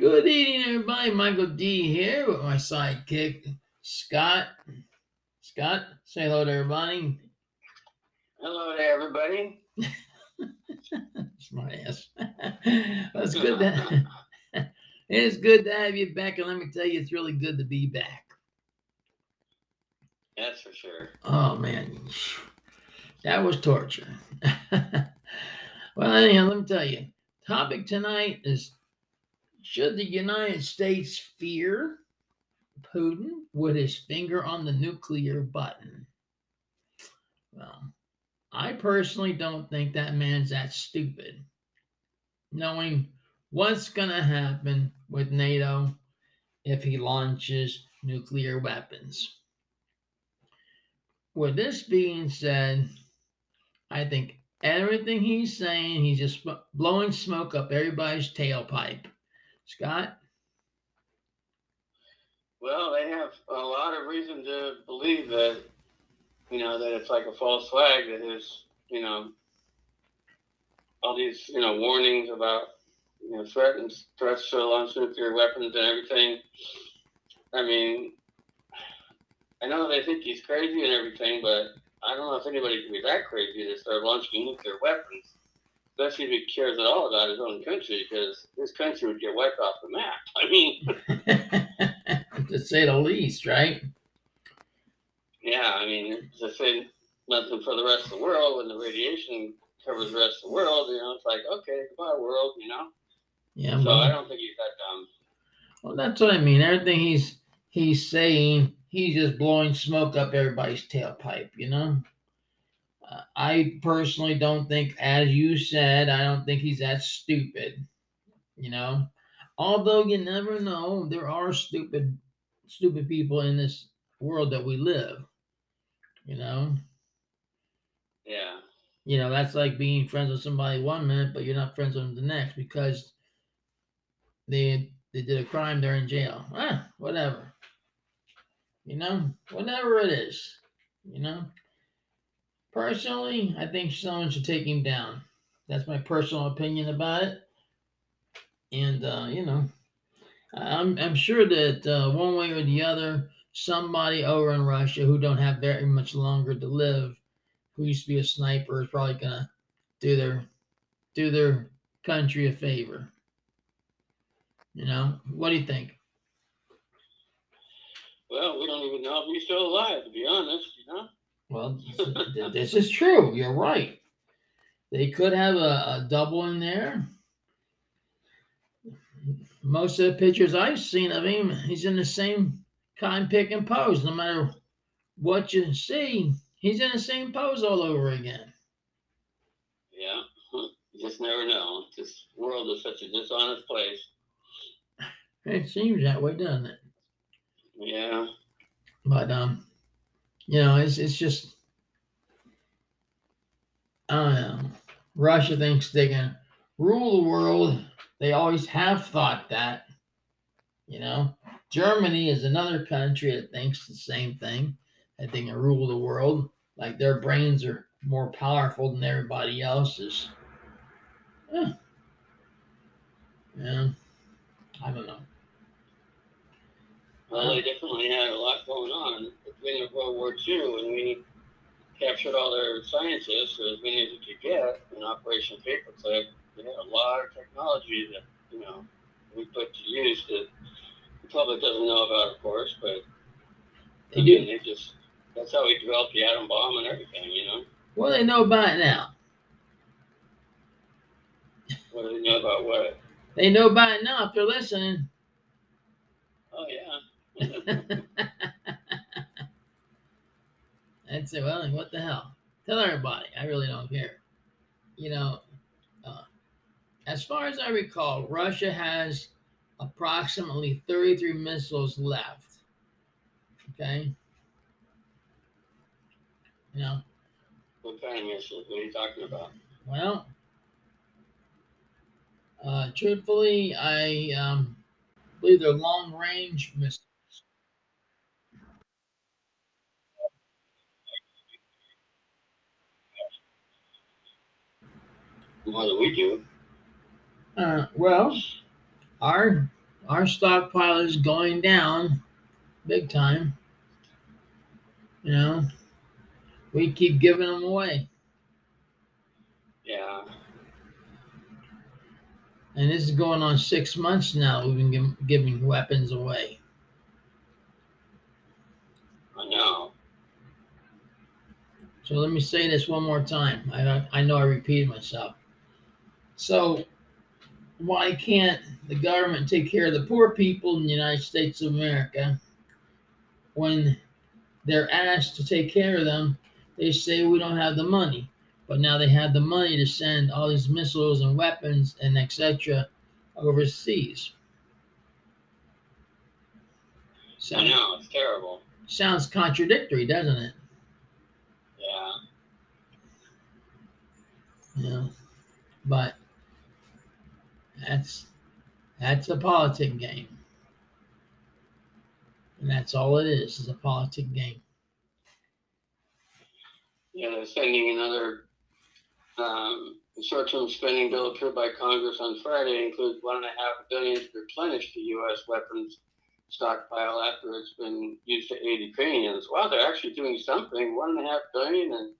Good evening, everybody. Michael D here with my sidekick, Scott. Scott, say hello to everybody. Hello to everybody. Smart ass. That's good. To, it's good to have you back, and let me tell you, it's really good to be back. That's for sure. Oh man, that was torture. well, anyhow, let me tell you. Topic tonight is should the United States fear Putin with his finger on the nuclear button? Well, I personally don't think that man's that stupid. Knowing what's going to happen with NATO if he launches nuclear weapons. With this being said, I think everything he's saying, he's just blowing smoke up everybody's tailpipe. Scott? Well, they have a lot of reason to believe that, you know, that it's like a false flag, that there's, you know, all these, you know, warnings about, you know, threats, threats to launch nuclear weapons and everything. I mean, I know they think he's crazy and everything, but I don't know if anybody can be that crazy to start launching nuclear weapons especially if he cares at all about his own country, because his country would get wiped off the map. I mean, to say the least, right? Yeah, I mean, to say nothing for the rest of the world when the radiation covers the rest of the world, you know, it's like, okay, goodbye, world, you know? Yeah. So well, I don't think he's that dumb. Well, that's what I mean. Everything he's he's saying, he's just blowing smoke up everybody's tailpipe, you know? I personally don't think, as you said, I don't think he's that stupid. You know, although you never know, there are stupid, stupid people in this world that we live. You know. Yeah. You know, that's like being friends with somebody one minute, but you're not friends with them the next because they they did a crime. They're in jail. Ah, whatever. You know, whatever it is. You know. Personally, I think someone should take him down. That's my personal opinion about it. And uh, you know, I'm I'm sure that uh, one way or the other, somebody over in Russia who don't have very much longer to live, who used to be a sniper, is probably gonna do their do their country a favor. You know, what do you think? Well, we don't even know if he's still alive, to be honest. You know. Well, this is true. You're right. They could have a, a double in there. Most of the pictures I've seen of him, he's in the same kind, of pick, and pose. No matter what you see, he's in the same pose all over again. Yeah, you just never know. This world is such a dishonest place. It seems that way, doesn't it? Yeah. But um, you know, it's it's just I don't know. Russia thinks they can rule the world. They always have thought that. You know, Germany is another country that thinks the same thing. That they can rule the world. Like their brains are more powerful than everybody else's. Yeah. Yeah. I don't know. Well, they definitely had a lot going on beginning of World War II, and we captured all their scientists, as many as we could get, in Operation Paperclip. They had a lot of technology that you know we put to use that the public doesn't know about, of course, but they do. They just that's how we developed the atom bomb and everything, you know. What do they know about it now? What do they know about what? They know about it now if they're listening. Oh yeah. I'd say, well, what the hell? Tell everybody. I really don't care. You know, uh, as far as I recall, Russia has approximately 33 missiles left. Okay. You know. What kind of missiles? What are you talking about? Well, uh, truthfully, I um, believe they're long range missiles. More than we do. Uh, well, our our stockpile is going down big time. You know, we keep giving them away. Yeah. And this is going on six months now. We've been giv- giving weapons away. I know. So let me say this one more time. I I know I repeated myself. So why can't the government take care of the poor people in the United States of America when they're asked to take care of them? They say we don't have the money, but now they have the money to send all these missiles and weapons and etc. overseas. I Sounds, know. It's terrible. sounds contradictory, doesn't it? Yeah. know. But that's that's a politic game. And that's all it is, is a politic game. Yeah, they're sending another um, short-term spending bill approved by Congress on Friday includes one and a half billion to replenish the U.S. weapons stockpile after it's been used to aid Ukrainians. Wow, they're actually doing something. One and a half billion, and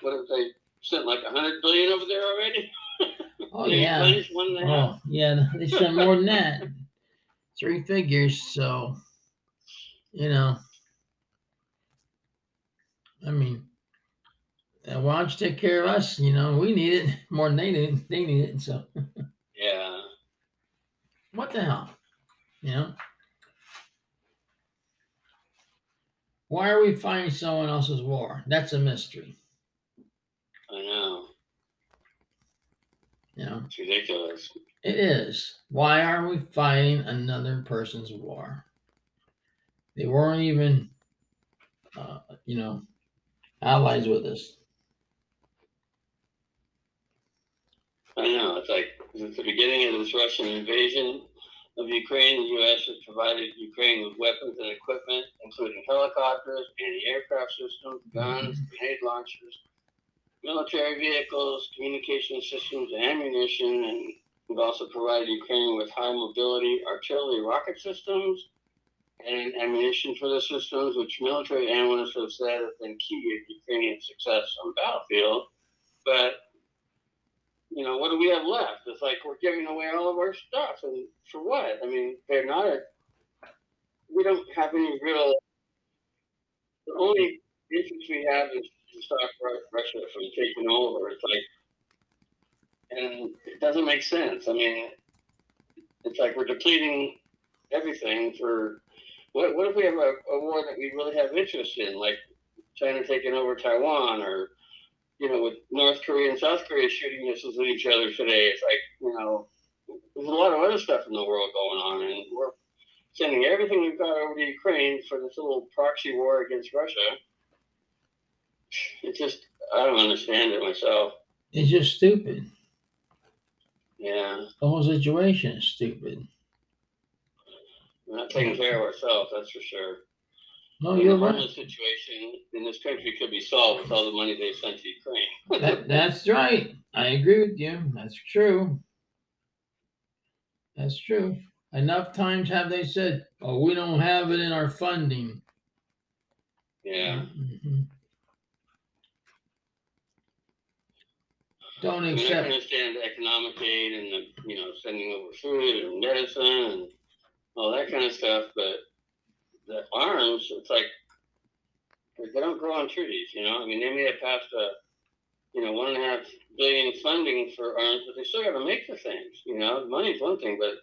what have they sent like a hundred billion over there already? Oh yeah. replenished one and a oh, half. Oh yeah, they send more than that. Three figures, so you know. I mean, why don't you take care of us? You know, we need it more than they need. They need it. So Yeah, what the hell? You know? Why are we fighting someone else's war? That's a mystery. I know. You know, It's ridiculous. it is. Why are we fighting another person's war? They weren't even, uh, you know, allies with us. I know. It's like since the beginning of this Russian invasion of Ukraine, the U.S. has provided Ukraine with weapons and equipment, including helicopters, anti-aircraft systems, guns, grenade launchers, military vehicles, communication systems, and ammunition, and we've also provided Ukraine with high mobility artillery rocket systems and ammunition for the systems, which military analysts have said have been key to Ukrainian success on the battlefield. But you know, what do we have left? It's like we're giving away all of our stuff, and for what? I mean, they're not a. We don't have any real. The only interest we have is to stop Russia from taking over. It's like, and it doesn't make sense. I mean, it's like we're depleting everything for. What, what if we have a, a war that we really have interest in, like China taking over Taiwan or you know, with North Korea and South Korea shooting missiles at each other today, it's like, you know, there's a lot of other stuff in the world going on, and we're sending everything we've got over to Ukraine for this little proxy war against Russia. It just, I don't understand it myself. It's just stupid. Yeah, The whole situation is stupid. we're not taking care of ourselves, that's for sure. No, the you're right. homeless situation in this country could be solved with all the money they sent to Ukraine. That, that's right. I agree with you. That's true. That's true. Enough times have they said, "Oh, we don't have it in our funding." yeah. Mhm. Don't I mean, I can understand the economic aid and the, you know, sending over food and medicine and all that kind of stuff, but the arms, it's like they don't grow on trees, you know. I mean, they may have passed a, you know, one and a half billion funding for arms, but they still got to make the things, you know. Money's one thing, but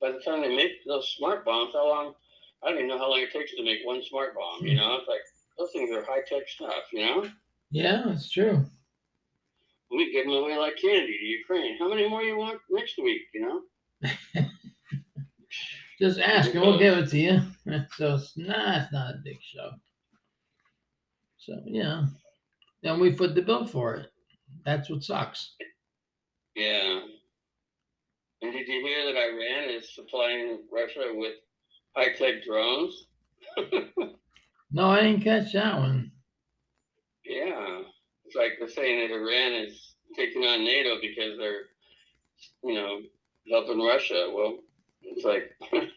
by the time they make those smart bombs, how long? I don't even know how long it takes to make one smart bomb. You know, it's like those things are high tech stuff, you know. Yeah, it's true. We give them away like candy to Ukraine. How many more you want next week? You know? Just ask and we'll give it to you. So it's nah, it's not a big show. So yeah, then we foot the bill for it. That's what sucks. Yeah. And did you hear that Iran is supplying Russia with high tech drones? No, I didn't catch that one. yeah. It's like they're saying that Iran is taking on NATO because they're, you know, helping Russia. Well, It's like, and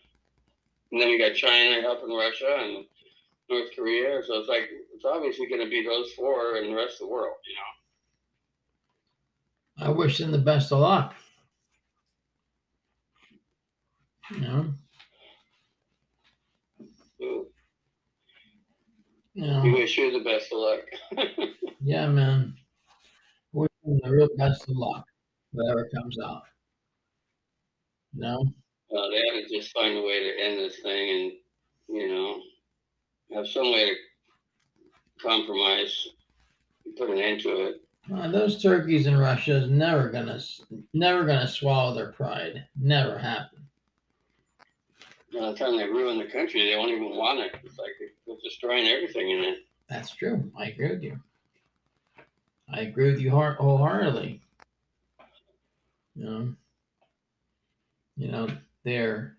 then you got China helping Russia and North Korea. So it's like it's obviously going to be those four and the rest of the world. You know. I wish them the best of luck. You know, you we wish you the best of luck. yeah, man. Them the real best of luck, whatever comes out. You know, Uh, they had to just find a way to end this thing and, you know, have some way to compromise, put an end to it. Uh, those turkeys in Russia is never gonna, never gonna swallow their pride. Never happen. By the time they ruin the country, they won't even want it. It's like they're destroying everything in it. That's true. I agree with you. I agree with you heart wholeheartedly. You know, you know, they're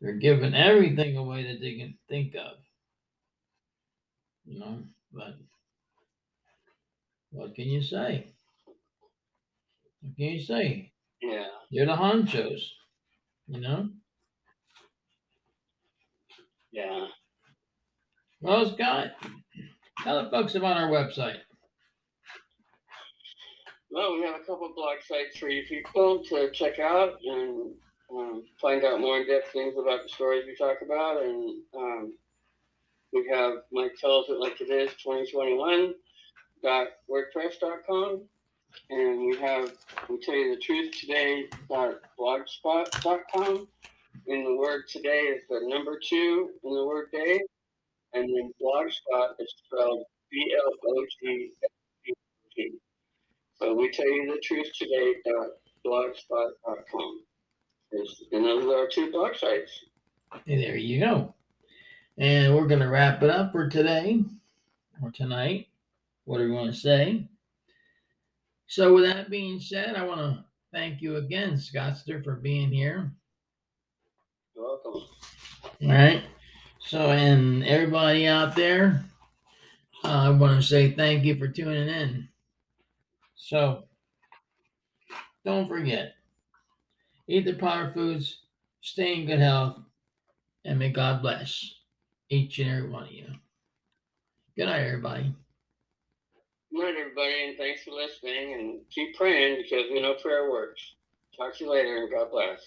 they're giving everything away that they can think of. You know, but what can you say? What can you say? Yeah. You're the honchos. You know. Yeah. Well, Scott, tell the folks about our website. Well, we have a couple blog sites for you people to check out and um, find out more in-depth things about the stories we talk about. And um, we have Mike tells it like it is 2021.wordpress.com. And we have we tell you the truth today.blogspot.com. And the word today is the number two in the word day. And then blogspot is spelled B L O G S P O T. So we tell you the truth today. Blogspot.com. Is- And those are our two blog sites. And there you go. And we're gonna wrap it up for today or tonight, What whatever you want to say. So with that being said, I want to thank you again, Scottster, for being here. You're welcome. All right. So and everybody out there, uh, I want to say thank you for tuning in. So don't forget, eat the power foods, stay in good health, and may God bless each and every one of you. Good night, everybody. Good night, everybody, and thanks for listening. And keep praying because we know prayer works. Talk to you later, and God bless.